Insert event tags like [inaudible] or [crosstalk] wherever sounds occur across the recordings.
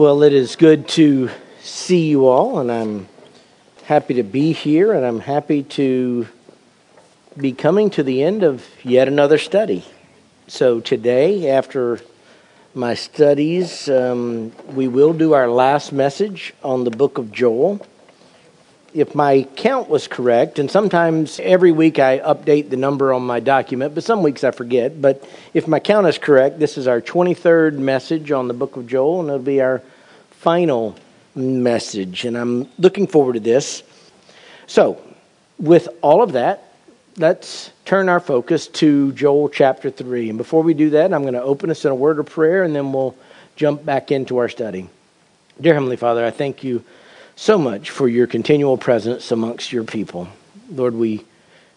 Well, it is good to see you all, and I'm happy to be here, and I'm happy to be coming to the end of yet another study. So, today, after my studies, um, we will do our last message on the book of Joel if my count was correct, and sometimes every week I update the number on my document, but some weeks I forget. But if my count is correct, this is our 23rd message on the book of Joel, and it'll be our final message. And I'm looking forward to this. So, with all of that, let's turn our focus to Joel chapter 3. And before we do that, I'm going to open us in a word of prayer, and then we'll jump back into our study. Dear Heavenly Father, I thank you so much for your continual presence amongst your people. Lord, we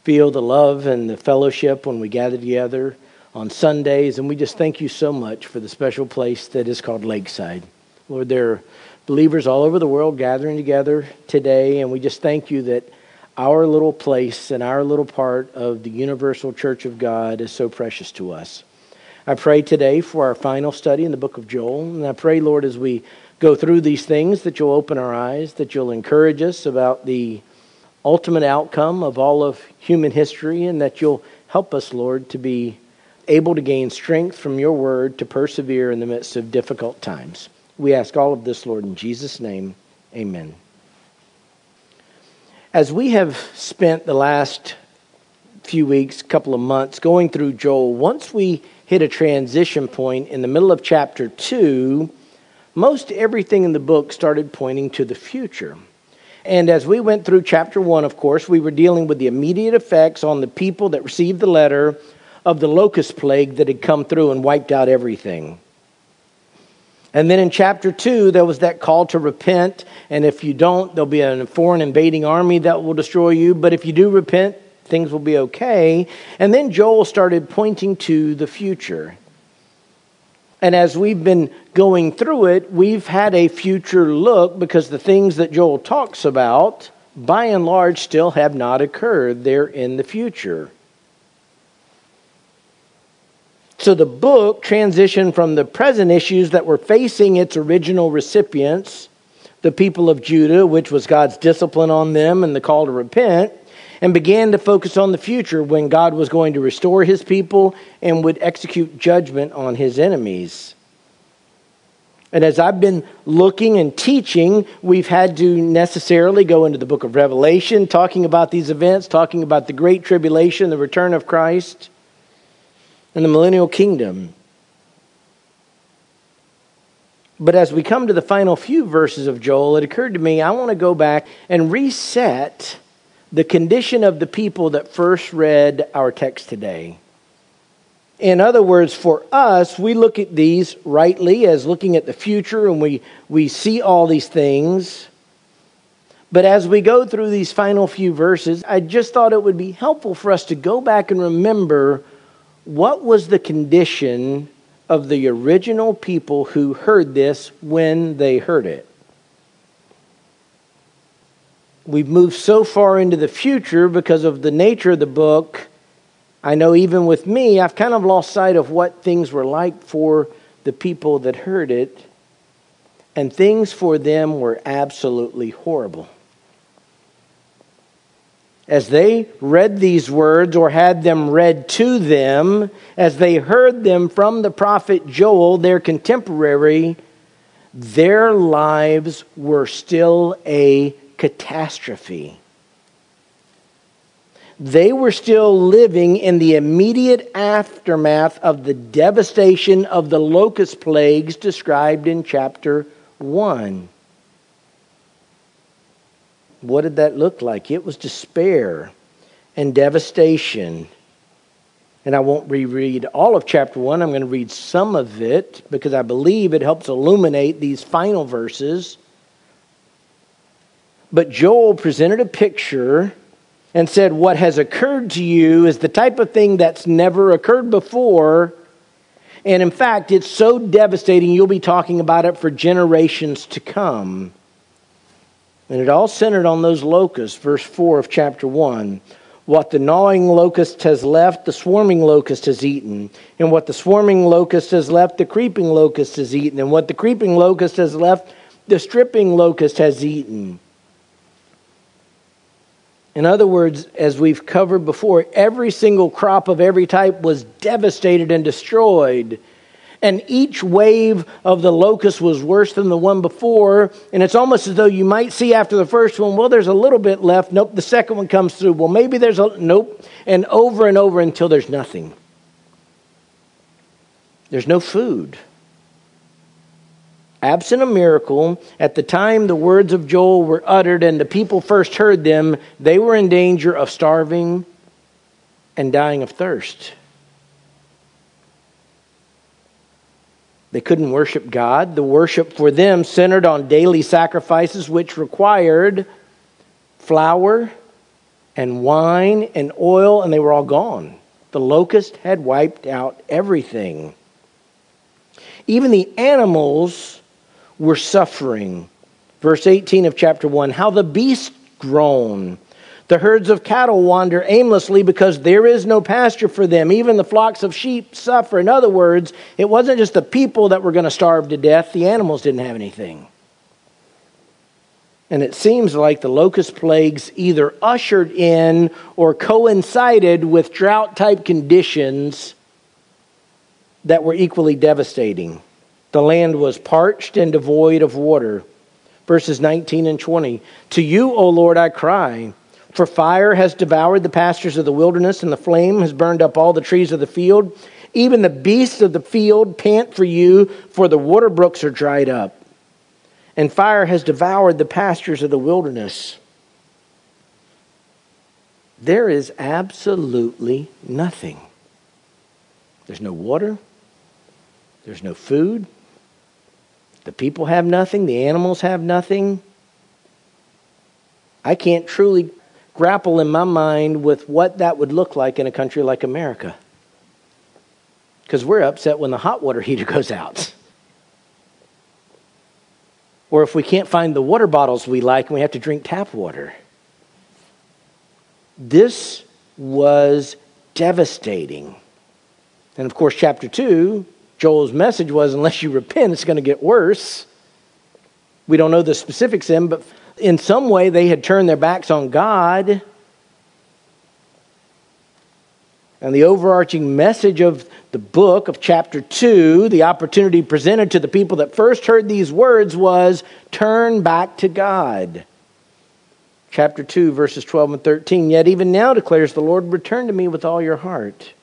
feel the love and the fellowship when we gather together on Sundays, and we just thank you so much for the special place that is called Lakeside. Lord, there are believers all over the world gathering together today, and we just thank you that our little place and our little part of the universal church of God is so precious to us. I pray today for our final study in the book of Joel, and I pray, Lord, as we go through these things, that you'll open our eyes, that you'll encourage us about the ultimate outcome of all of human history, and that you'll help us, Lord, to be able to gain strength from your word to persevere in the midst of difficult times. We ask all of this, Lord, in Jesus' name. Amen. As we have spent the last few weeks, couple of months going through Joel, once we hit a transition point in the middle of chapter 2, most everything in the book started pointing to the future. And as we went through chapter one, of course, we were dealing with the immediate effects on the people that received the letter of the locust plague that had come through and wiped out everything. And then in chapter 2, there was that call to repent. And if you don't, there'll be a foreign invading army that will destroy you. But if you do repent, things will be okay. And then Joel started pointing to the future. And as we've been going through it, we've had a future look because the things that Joel talks about, by and large, still have not occurred. They're in the future. So the book transitioned from the present issues that were facing its original recipients, the people of Judah, which was God's discipline on them and the call to repent, and began to focus on the future when God was going to restore his people and would execute judgment on his enemies. And as I've been looking and teaching, we've had to necessarily go into the book of Revelation, talking about these events, talking about the Great Tribulation, the return of Christ, and the millennial kingdom. But as we come to the final few verses of Joel, it occurred to me I want to go back and reset the condition of the people that first read our text today. In other words, for us, we look at these rightly as looking at the future and we, we see all these things. But as we go through these final few verses, I just thought it would be helpful for us to go back and remember what was the condition of the original people who heard this when they heard it. We've moved so far into the future because of the nature of the book. I know even with me, I've kind of lost sight of what things were like for the people that heard it. And things for them were absolutely horrible. As they read these words or had them read to them, as they heard them from the prophet Joel, their contemporary, their lives were still a catastrophe. They were still living in the immediate aftermath of the devastation of the locust plagues described in chapter 1. What did that look like? It was despair and devastation. And I won't reread all of chapter 1. I'm going to read some of it because I believe it helps illuminate these final verses. But Joel presented a picture and said, What has occurred to you is the type of thing that's never occurred before. And in fact, it's so devastating, you'll be talking about it for generations to come. And it all centered on those locusts, verse 4 of chapter 1. What the gnawing locust has left, the swarming locust has eaten. And what the swarming locust has left, the creeping locust has eaten. And what the creeping locust has left, the stripping locust has eaten. In other words, as we've covered before, every single crop of every type was devastated and destroyed and each wave of the locust was worse than the one before. And it's almost as though you might see after the first one, well, there's a little bit left. Nope, the second one comes through. Well, maybe there's a nope, and over and over until there's nothing. There's no food. Absent a miracle, at the time the words of Joel were uttered and the people first heard them, they were in danger of starving and dying of thirst. They couldn't worship God. The worship for them centered on daily sacrifices, which required flour and wine and oil, and they were all gone. The locust had wiped out everything. Even the animals were suffering. Verse 18 of chapter 1 How the beasts groan the herds of cattle wander aimlessly because there is no pasture for them. Even the flocks of sheep suffer. In other words, it wasn't just the people that were going to starve to death, the animals didn't have anything. And it seems like the locust plagues either ushered in or coincided with drought type conditions that were equally devastating. The land was parched and devoid of water. Verses 19 and 20. To you, O Lord, I cry. For fire has devoured the pastures of the wilderness, and the flame has burned up all the trees of the field. Even the beasts of the field pant for you, for the water brooks are dried up. And fire has devoured the pastures of the wilderness. There is absolutely nothing. There's no water. There's no food. The people have nothing. The animals have nothing. I can't truly grapple in my mind with what that would look like in a country like America. Because we're upset when the hot water heater [laughs] goes out. Or if we can't find the water bottles we like and we have to drink tap water. This was devastating. And of course, chapter 2, Joel's message was unless you repent, it's going to get worse. We don't know the specifics in, but in some way they had turned their backs on God. And the overarching message of the book of chapter 2, the opportunity presented to the people that first heard these words was turn back to God. Chapter 2, verses 12 and 13. Yet even now declares the Lord, return to me with all your heart,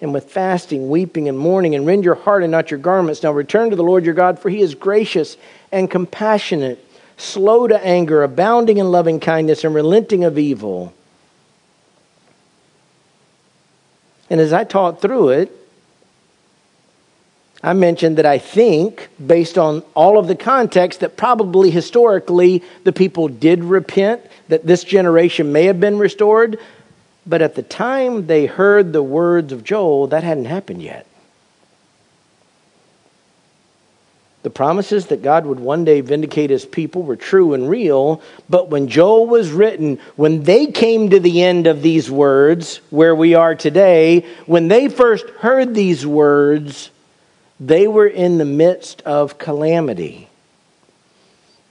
and with fasting, weeping, and mourning, and rend your heart and not your garments. Now return to the Lord your God, for he is gracious and compassionate slow to anger, abounding in loving kindness, and relenting of evil. And as I taught through it, I mentioned that I think, based on all of the context, that probably historically the people did repent, that this generation may have been restored. But at the time they heard the words of Joel, that hadn't happened yet. The promises that God would one day vindicate his people were true and real, but when Joel was written, when they came to the end of these words, where we are today, when they first heard these words, they were in the midst of calamity.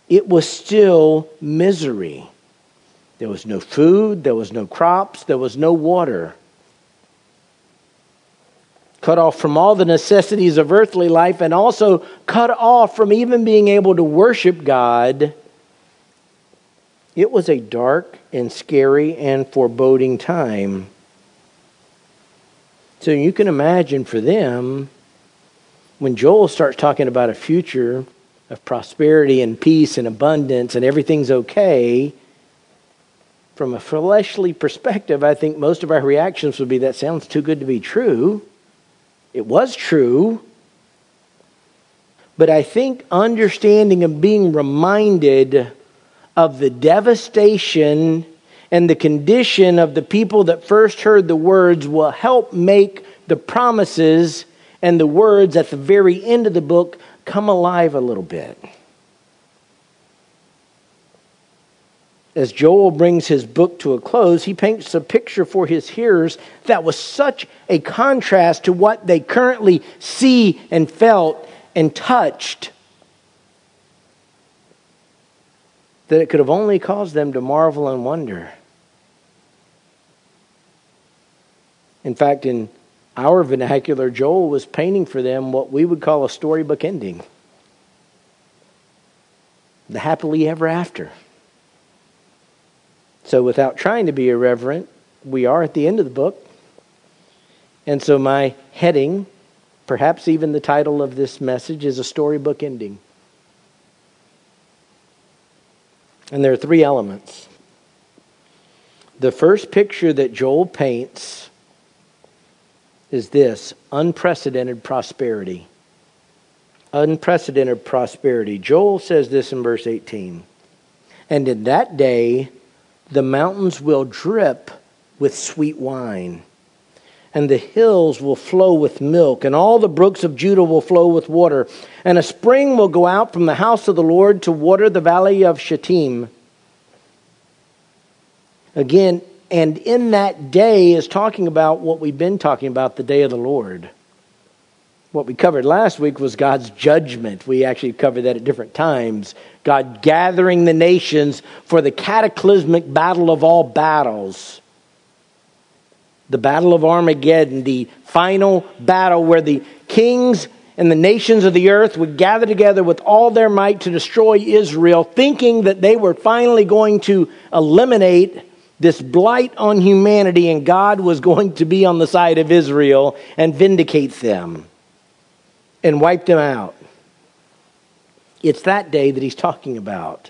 It was still misery. There was no food, there was no crops, there was no water cut off from all the necessities of earthly life, and also cut off from even being able to worship God. It was a dark and scary and foreboding time. So you can imagine for them, when Joel starts talking about a future of prosperity and peace and abundance and everything's okay, from a fleshly perspective, I think most of our reactions would be that sounds too good to be true. It was true. But I think understanding and being reminded of the devastation and the condition of the people that first heard the words will help make the promises and the words at the very end of the book come alive a little bit. As Joel brings his book to a close, he paints a picture for his hearers that was such a contrast to what they currently see and felt and touched that it could have only caused them to marvel and wonder. In fact, in our vernacular, Joel was painting for them what we would call a storybook ending the happily ever after. So, without trying to be irreverent, we are at the end of the book. And so, my heading, perhaps even the title of this message, is a storybook ending. And there are three elements. The first picture that Joel paints is this unprecedented prosperity. Unprecedented prosperity. Joel says this in verse 18. And in that day, the mountains will drip with sweet wine, and the hills will flow with milk, and all the brooks of Judah will flow with water. And a spring will go out from the house of the Lord to water the valley of Shittim. Again, and in that day is talking about what we've been talking about the day of the Lord. What we covered last week was God's judgment. We actually covered that at different times. God gathering the nations for the cataclysmic battle of all battles. The battle of Armageddon, the final battle where the kings and the nations of the earth would gather together with all their might to destroy Israel, thinking that they were finally going to eliminate this blight on humanity and God was [laughs] going to be on the side of Israel and vindicate them and wiped them out. It's that day that he's talking about.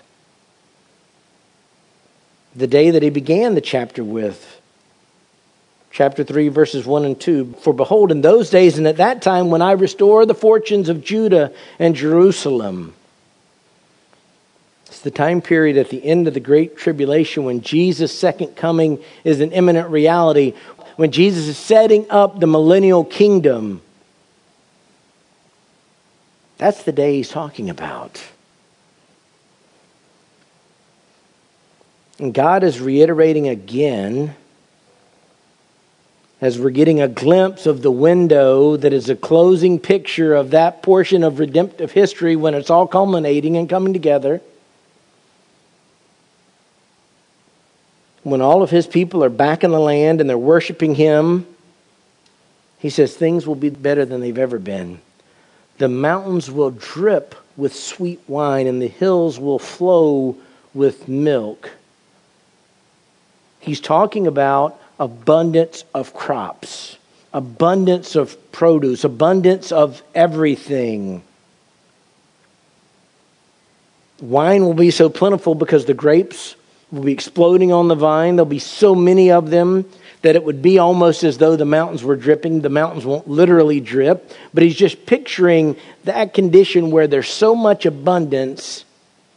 The day that he began the chapter with. Chapter 3, verses 1 and 2. For behold, in those days and at that time, when I restore the fortunes of Judah and Jerusalem. It's the time period at the end of the Great Tribulation when Jesus' second coming is an imminent reality, when Jesus is setting up the millennial kingdom. That's the day he's talking about. And God is reiterating again as we're getting a glimpse of the window that is a closing picture of that portion of redemptive history when it's all culminating and coming together. When all of his people are back in the land and they're worshiping him, he says things will be better than they've ever been. The mountains will drip with sweet wine, and the hills will flow with milk. He's talking about abundance of crops, abundance of produce, abundance of everything. Wine will be so plentiful because the grapes will be exploding on the vine. There'll be so many of them that it would be almost as though the mountains were dripping. The mountains won't literally drip, but he's just picturing that condition where there's so much abundance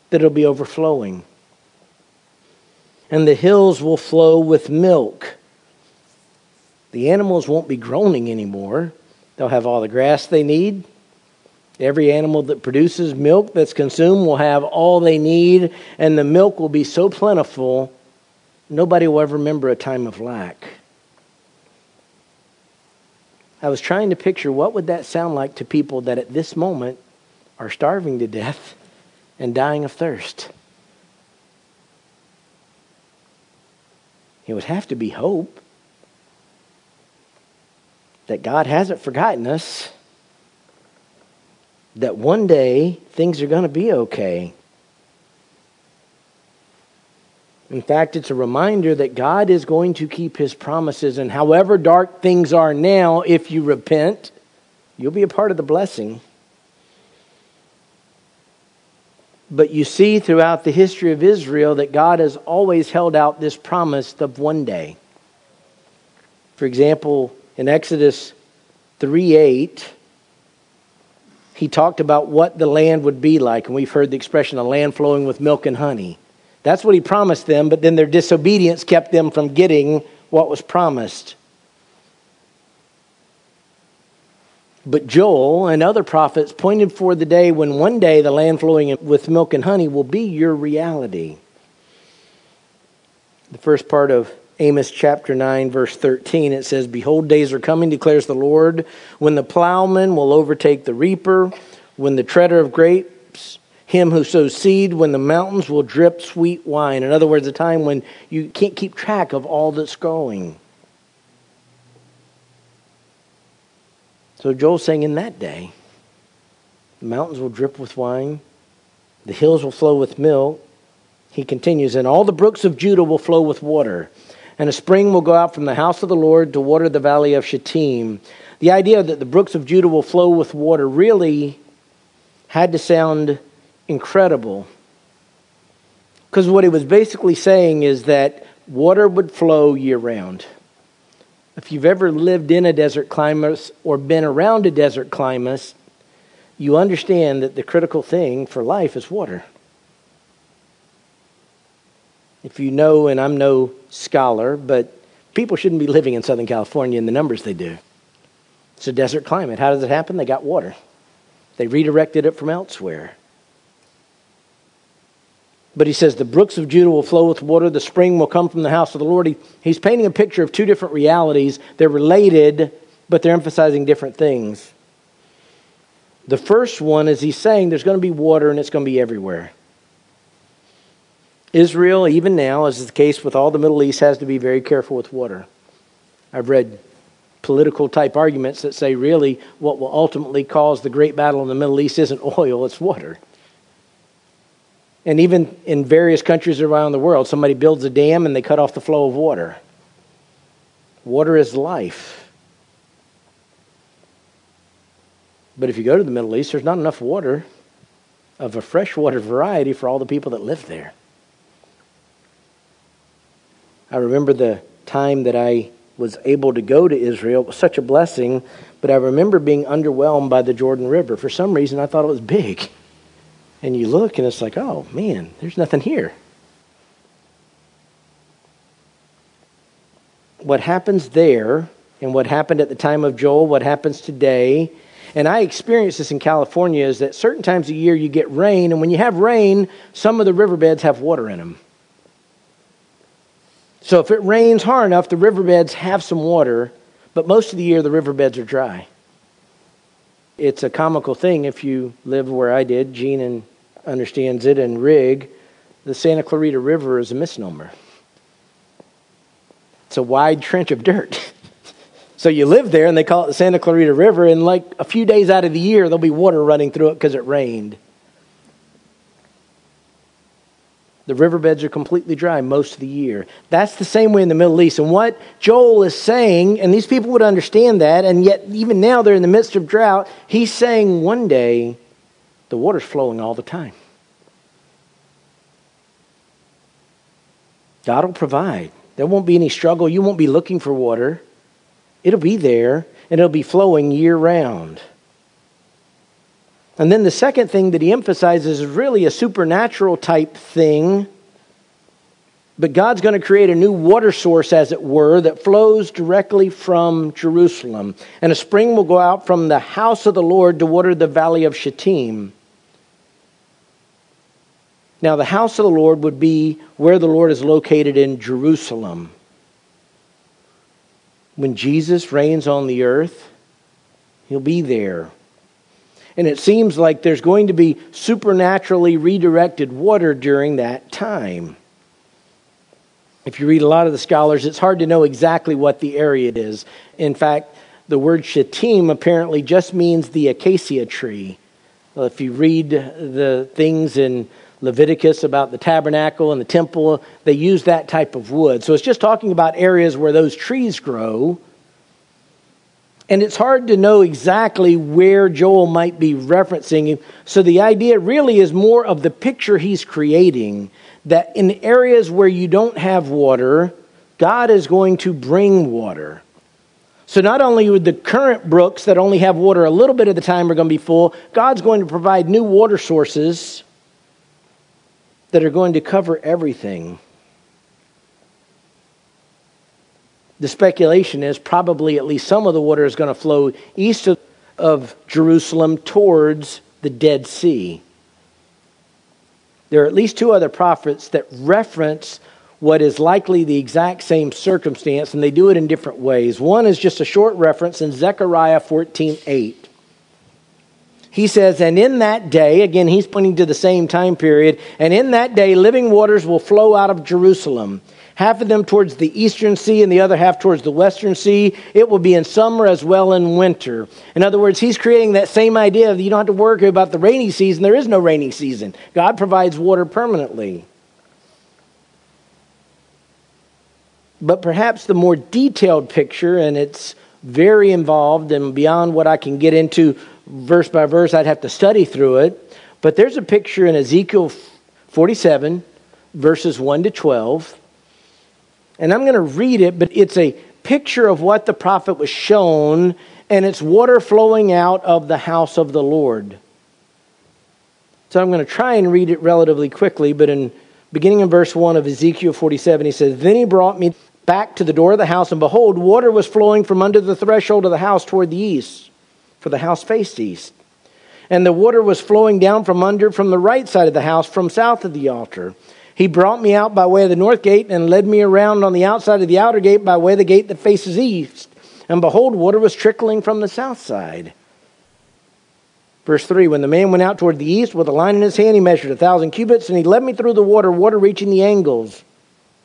that it'll be overflowing. And the hills will flow with milk. The animals won't be groaning anymore. They'll have all the grass they need. Every animal that produces milk that's consumed will have all they need, and the milk will be so plentiful nobody will ever remember a time of lack. I was trying to picture what would that sound like to people that at this moment are starving to death and dying of thirst. It would have to be hope that God hasn't forgotten us, that one day things are going to be okay. In fact, it's a reminder that God is going to keep his promises, and however dark things are now, if you repent, you'll be a part of the blessing. But you see throughout the history of Israel that God has always held out this promise of one day. For example, in Exodus 3 8, he talked about what the land would be like, and we've heard the expression a land flowing with milk and honey. That's what he promised them, but then their disobedience kept them from getting what was promised. But Joel and other prophets pointed for the day when one day the land flowing with milk and honey will be your reality. the first part of Amos chapter 9, verse 13, it says, Behold, days are coming, declares the Lord, when the plowman will overtake the reaper, when the treader of grapes, him who sows seed, when the mountains will drip sweet wine. In other words, a time when you can't keep track of all that's going. So Joel's saying, In that day, the mountains will drip with wine, the hills will flow with milk. He continues, and all the brooks of Judah will flow with water and a spring will go out from the house of the Lord to water the valley of Shittim. The idea that the brooks of Judah will flow with water really had to sound incredible. Because what he was basically saying is that water would flow year round. If you've ever lived in a desert climate or been around a desert climate, you understand that the critical thing for life is water. If you know, and I'm no scholar, but people shouldn't be living in Southern California in the numbers they do. It's a desert climate. How does it happen? They got water, they redirected it from elsewhere. But he says, The brooks of Judah will flow with water, the spring will come from the house of the Lord. He, he's painting a picture of two different realities. They're related, but they're emphasizing different things. The first one is he's saying there's going to be water and it's going to be everywhere. Israel, even now, as is the case with all the Middle East, has to be very careful with water. I've read political type arguments that say really what will ultimately cause the great battle in the Middle East isn't [laughs] oil, it's water. And even in various countries around the world, somebody builds a dam and they cut off the flow of water. Water is life. But if you go to the Middle East, there's not enough water of a freshwater variety for all the people that live there. I remember the time that I was able to go to Israel. It was such a blessing, but I remember being underwhelmed by the Jordan River. For some reason, I thought it was big. And you look and it's like, oh man, there's nothing here. What happens there and what happened at the time of Joel, what happens today, and I experienced this in California, is that certain times of year you get rain, and when you have rain, some of the riverbeds have water in them. So if it rains hard enough, the riverbeds have some water, but most of the year the riverbeds are dry. It's a comical thing if you live where I did. Gene understands it, and Rig. The Santa Clarita River is a misnomer. It's a wide trench of dirt. [laughs] so you live there, and they call it the Santa Clarita River, and like a few days out of the year, there'll be water running through it because it rained. The riverbeds are completely dry most of the year. That's the same way in the Middle East. And what Joel is saying, and these people would understand that, and yet even now they're in the midst of drought, he's saying one day the water's flowing all the time. God will provide. There won't be any struggle. You won't be looking for water. It'll be there, and it'll be flowing year round. And then the second thing that he emphasizes is really a supernatural type thing. But God's going to create a new water source, as it were, that flows directly from Jerusalem. And a spring will go out from the house of the Lord to water the valley of Shittim. Now, the house of the Lord would be where the Lord is located in Jerusalem. When Jesus reigns on the earth, he'll be there. And it seems like there's going to be supernaturally redirected water during that time. If you read a lot of the scholars, it's hard to know exactly what the area is. In fact, the word shittim apparently just means the acacia tree. Well, if you read the things in Leviticus about the tabernacle and the temple, they use that type of wood. So it's just talking about areas where those trees grow and it's hard to know exactly where Joel might be referencing. him. So the idea really is more of the picture he's creating that in areas where you don't have water, God is going to bring water. So not only would the current brooks that only have water a little bit of the time are going to be full, God's going to provide new water sources that are going to cover everything. The speculation is probably at least some of the water is going to flow east of, of Jerusalem towards the Dead Sea. There are at least two other prophets that reference what is likely the exact same circumstance, and they do it in different ways. One is just a short reference in Zechariah 14 8. He says, And in that day, again, he's pointing to the same time period, and in that day, living waters will flow out of Jerusalem half of them towards the eastern sea and the other half towards the western sea. It will be in summer as well in winter. In other words, he's creating that same idea that you don't have to worry about the rainy season. There is no rainy season. God provides water permanently. But perhaps the more detailed picture, and it's very involved and beyond what I can get into verse by verse, I'd have to study through it. But there's a picture in Ezekiel 47, verses 1 to 12 and I'm going to read it, but it's a picture of what the prophet was shown, and it's water flowing out of the house of the Lord. So I'm going to try and read it relatively quickly, but in beginning in verse 1 of Ezekiel 47, he says, Then he brought me back to the door of the house, and behold, water was flowing from under the threshold of the house toward the east, for the house faced east. And the water was flowing down from under from the right side of the house, from south of the altar. He brought me out by way of the north gate and led me around on the outside of the outer gate by way of the gate that faces east. And behold, water was trickling from the south side. Verse 3 When the man went out toward the east with a line in his hand, he measured a thousand cubits, and he led me through the water, water reaching the angles.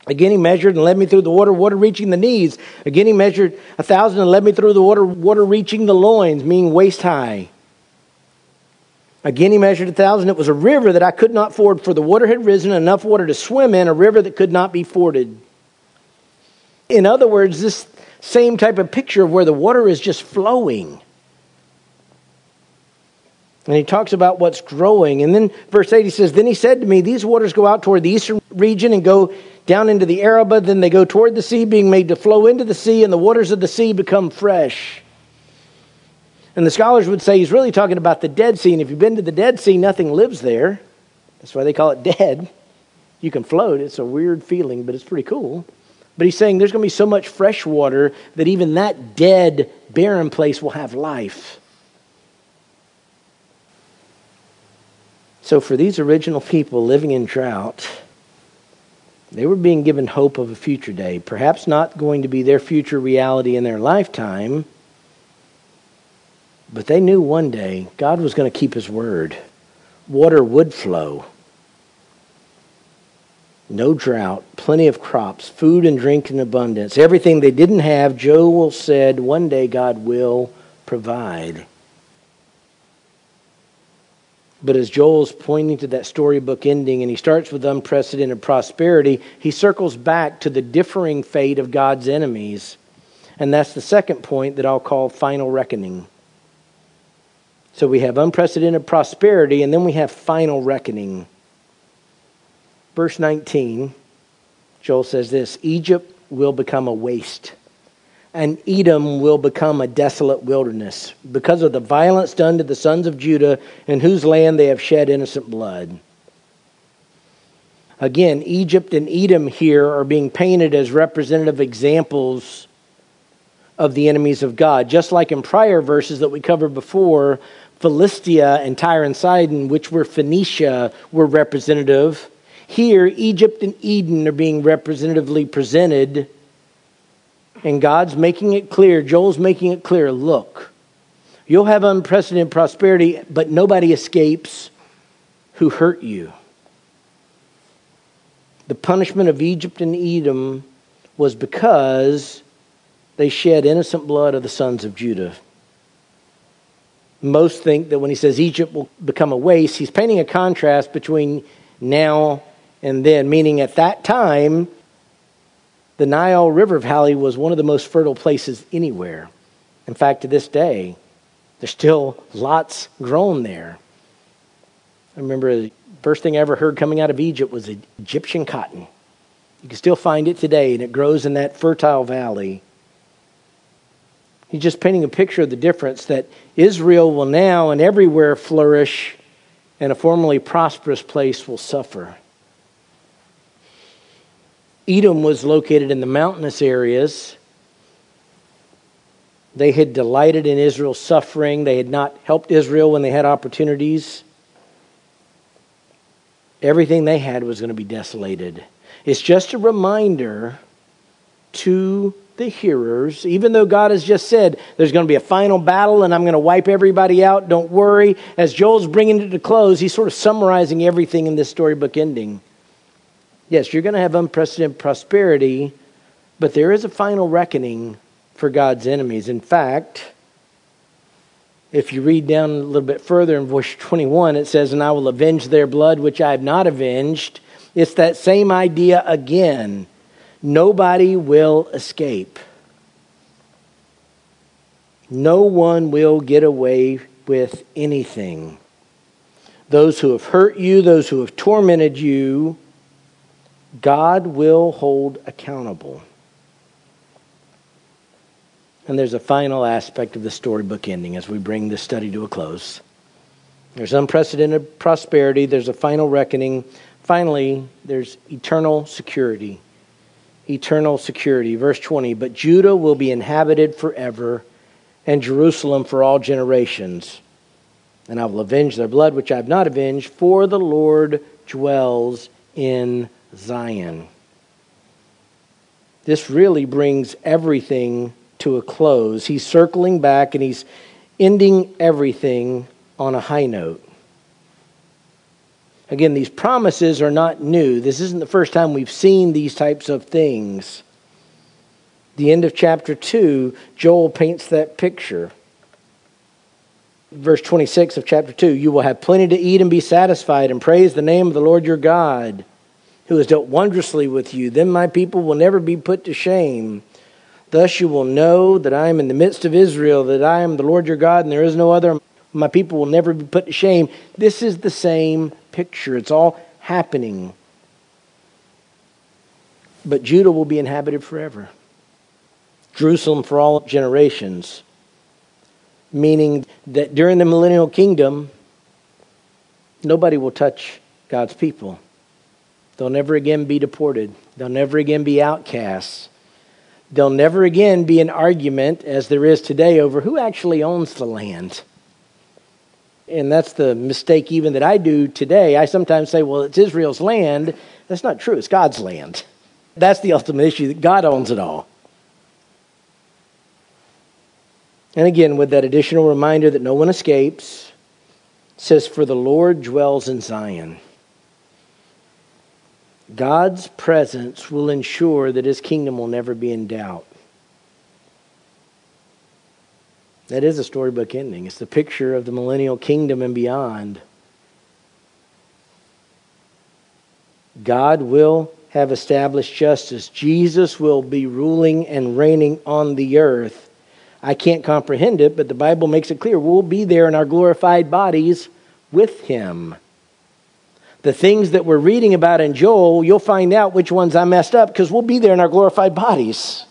Again, he measured and led me through the water, water reaching the knees. Again, he measured a thousand and led me through the water, water reaching the loins, meaning waist high. Again, he measured a thousand. It was a river that I could not ford, for the water had risen, enough water to swim in, a river that could not be forded. In other words, this same type of picture of where the water is just flowing. And he talks about what's growing. And then verse 8, he says, Then he said to me, These waters go out toward the eastern region and go down into the Arabah. Then they go toward the sea, being made to flow into the sea, and the waters of the sea become fresh. And the scholars would say he's really talking about the Dead Sea. And if you've been to the Dead Sea, nothing lives there. That's why they call it dead. You can float. It's a weird feeling, but it's pretty cool. But he's saying there's going to be so much fresh water that even that dead, barren place will have life. So, for these original people living in drought, they were being given hope of a future day. Perhaps not going to be their future reality in their lifetime, but they knew one day God was going to keep his word. Water would flow. No drought, plenty of crops, food and drink in abundance. Everything they didn't have, Joel said, one day God will provide. But as Joel's pointing to that storybook ending, and he starts with unprecedented prosperity, he circles back to the differing fate of God's enemies. And that's the second point that I'll call final reckoning. So we have unprecedented prosperity, and then we have final reckoning. Verse 19, Joel says this Egypt will become a waste, and Edom will become a desolate wilderness because of the violence done to the sons of Judah, in whose land they have shed innocent blood. Again, Egypt and Edom here are being painted as representative examples of the enemies of God. Just like in prior verses that we covered before, Philistia and Tyre and Sidon, which were Phoenicia, were representative. Here, Egypt and Edom are being representatively presented. And God's making it clear, Joel's making it clear look, you'll have unprecedented prosperity, but nobody escapes who hurt you. The punishment of Egypt and Edom was because they shed innocent blood of the sons of Judah most think that when he says Egypt will become a waste, he's painting a contrast between now and then, meaning at that time, the Nile River Valley was one of the most fertile places anywhere. In fact, to this day, there's still lots grown there. I remember the first thing I ever heard coming out of Egypt was Egyptian cotton. You can still find it today, and it grows in that fertile valley. He's just painting a picture of the difference that Israel will now and everywhere flourish, and a formerly prosperous place will suffer. Edom was located in the mountainous areas. They had delighted in Israel's suffering. They had not helped Israel when they had opportunities. Everything they had was going to be desolated. It's just a reminder to the hearers, even though God has just said there's going to be a final battle and I'm going to wipe everybody out, don't worry. As Joel's bringing it to close, he's sort of summarizing everything in this storybook ending. Yes, you're going to have unprecedented prosperity, but there is a final reckoning for God's enemies. In fact, if you read down a little bit further in verse 21, it says, And I will avenge their blood which I have not avenged. It's that same idea again. Nobody will escape. No one will get away with anything. Those who have hurt you, those who have tormented you, God will hold accountable. And there's a final aspect of the storybook ending as we bring this study to a close. There's unprecedented prosperity, there's a final reckoning. Finally, there's eternal security. Eternal security. Verse 20 But Judah will be inhabited forever, and Jerusalem for all generations. And I will avenge their blood, which I have not avenged, for the Lord dwells in Zion. This really brings everything to a close. He's circling back and he's ending everything on a high note. Again, these promises are not new. This isn't the first time we've seen these types of things. The end of chapter 2, Joel paints that picture. Verse 26 of chapter 2 You will have plenty to eat and be satisfied, and praise the name of the Lord your God, who has dealt wondrously with you. Then my people will never be put to shame. Thus you will know that I am in the midst of Israel, that I am the Lord your God, and there is no other. My people will never be put to shame. This is the same picture. It's all happening. But Judah will be inhabited forever. Jerusalem for all generations. Meaning that during the millennial kingdom, nobody will touch God's people. They'll never again be deported, they'll never again be outcasts. There'll never again be an argument, as there is today, over who actually owns the land. And that's the mistake even that I do today. I sometimes say, well, it's Israel's land. That's not true. It's God's land. That's the ultimate issue that God owns it all. And again, with that additional reminder that no one escapes, says, For the Lord dwells in Zion. God's presence will ensure that his kingdom will never be in doubt. That is a storybook ending. It's the picture of the millennial kingdom and beyond. God will have established justice. Jesus will be ruling and reigning on the earth. I can't comprehend it, but the Bible makes it clear we'll be there in our glorified bodies with him the things that we're reading about in Joel, you'll find out which ones I messed up because we'll be there in our glorified bodies.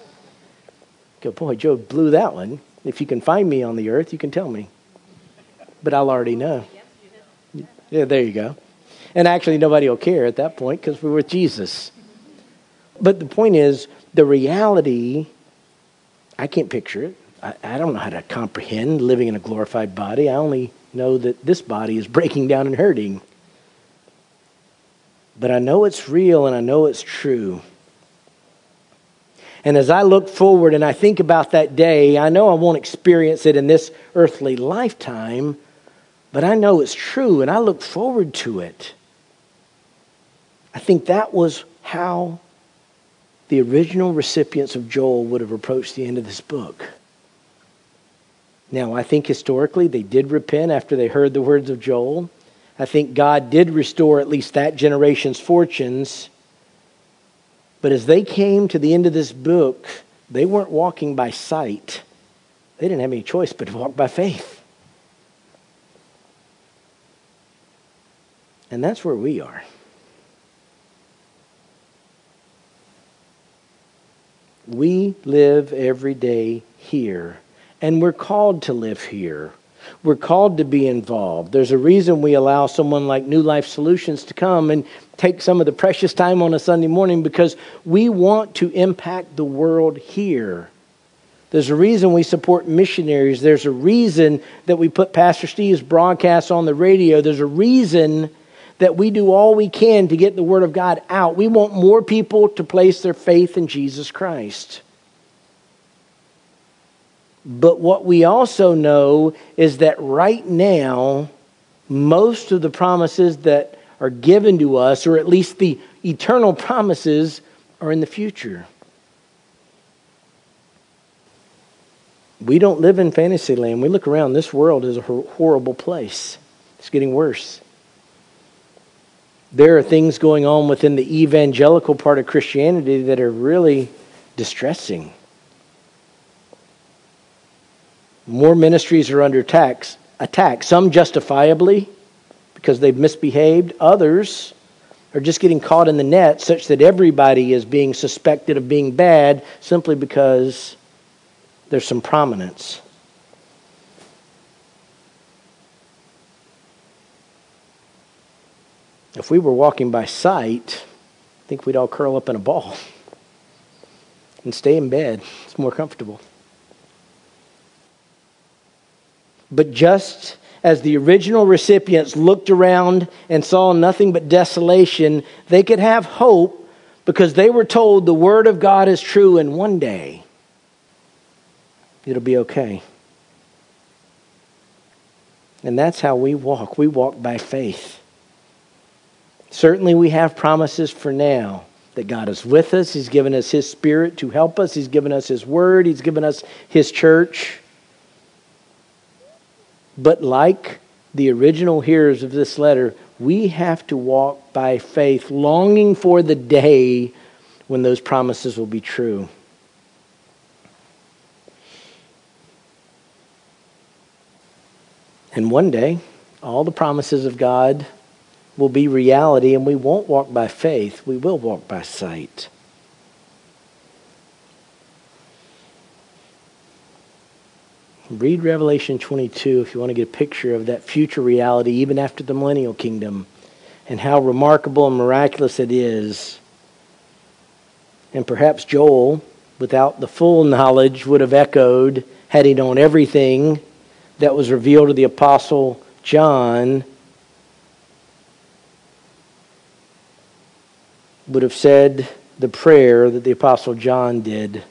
Good boy, Joe blew that one. If you can find me on the earth, you can tell me. But I'll already know. Yeah, there you go. And actually, nobody will care at that point because we're with Jesus. But the point is, the reality, I can't picture it. I, I don't know how to comprehend living in a glorified body. I only know that this body is breaking down and hurting but I know it's real and I know it's true. And as I look forward and I think about that day, I know I won't experience it in this earthly lifetime, but I know it's true and I look forward to it. I think that was how the original recipients of Joel would have approached the end of this book. Now, I think historically they did repent after they heard the words of Joel. I think God did restore at least that generation's fortunes. But as they came to the end of this book, they weren't walking by sight. They didn't have any choice but to walk by faith. And that's where we are. We live every day here, and we're called to live here. We're called to be involved. There's a reason we allow someone like New Life Solutions to come and take some of the precious time on a Sunday morning because we want to impact the world here. There's a reason we support missionaries. There's a reason that we put Pastor Steve's broadcast on the radio. There's a reason that we do all we can to get the Word of God out. We want more people to place their faith in Jesus Christ. But what we also know is that right now, most of the promises that are given to us, or at least the eternal promises, are in the future. We don't live in fantasy land. We look around, this world is a horrible place. It's getting worse. There are things going on within the evangelical part of Christianity that are really distressing. More ministries are under attack, attack. Some justifiably because they've misbehaved. Others are just getting caught in the net such that everybody is being suspected of being bad simply because there's some prominence. If we were walking by sight, I think we'd all curl up in a ball [laughs] and stay in bed. It's more comfortable. But just as the original recipients looked around and saw nothing but desolation, they could have hope because they were told the Word of God is true, and one day it'll be okay. And that's how we walk. We walk by faith. Certainly, we have promises for now that God is with us. He's given us His Spirit to help us, He's given us His Word, He's given us His church. But like the original hearers of this letter, we have to walk by faith, longing for the day when those promises will be true. And one day, all the promises of God will be reality, and we won't walk by faith, we will walk by sight. Read Revelation 22 if you want to get a picture of that future reality, even after the millennial kingdom, and how remarkable and miraculous it is. And perhaps Joel, without the full knowledge, would have echoed, had he known everything that was revealed to the Apostle John, would have said the prayer that the Apostle John did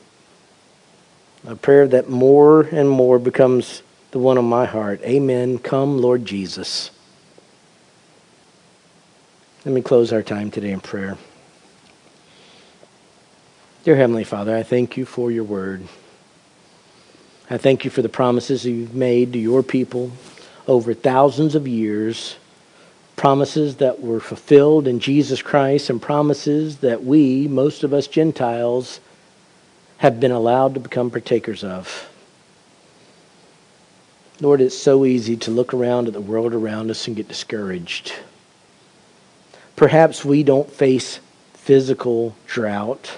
a prayer that more and more becomes the one on my heart. Amen. Come, Lord Jesus. Let me close our time today in prayer. Dear Heavenly Father, I thank you for your word. I thank you for the promises you've made to your people over thousands of years, promises that were fulfilled in Jesus Christ, and promises that we, most of us Gentiles, have been allowed to become partakers of. Lord, it's so easy to look around at the world around us and get discouraged. Perhaps we don't face physical drought.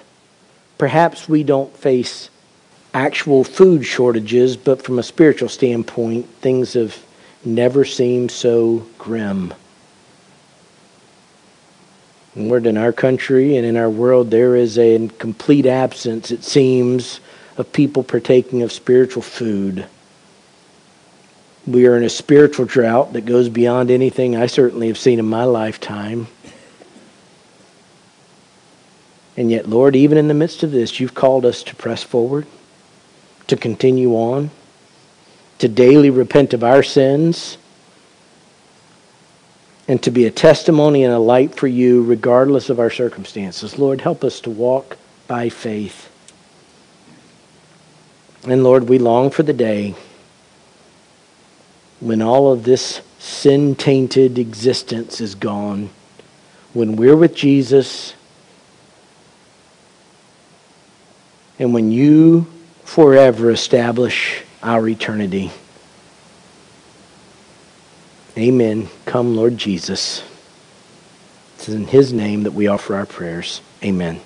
Perhaps we don't face actual food shortages, but from a spiritual standpoint, things have never seemed so grim. Lord, in our country and in our world, there is a complete absence, it seems, of people partaking of spiritual food. We are in a spiritual drought that goes beyond anything I certainly have seen in my lifetime. And yet, Lord, even in the midst of this, you've called us to press forward, to continue on, to daily repent of our sins and to be a testimony and a light for you regardless of our circumstances. Lord, help us to walk by faith. And Lord, we long for the day when all of this sin tainted existence is gone, when we're with Jesus, and when you forever establish our eternity. Amen. Come, Lord Jesus. It's in His name that we offer our prayers. Amen.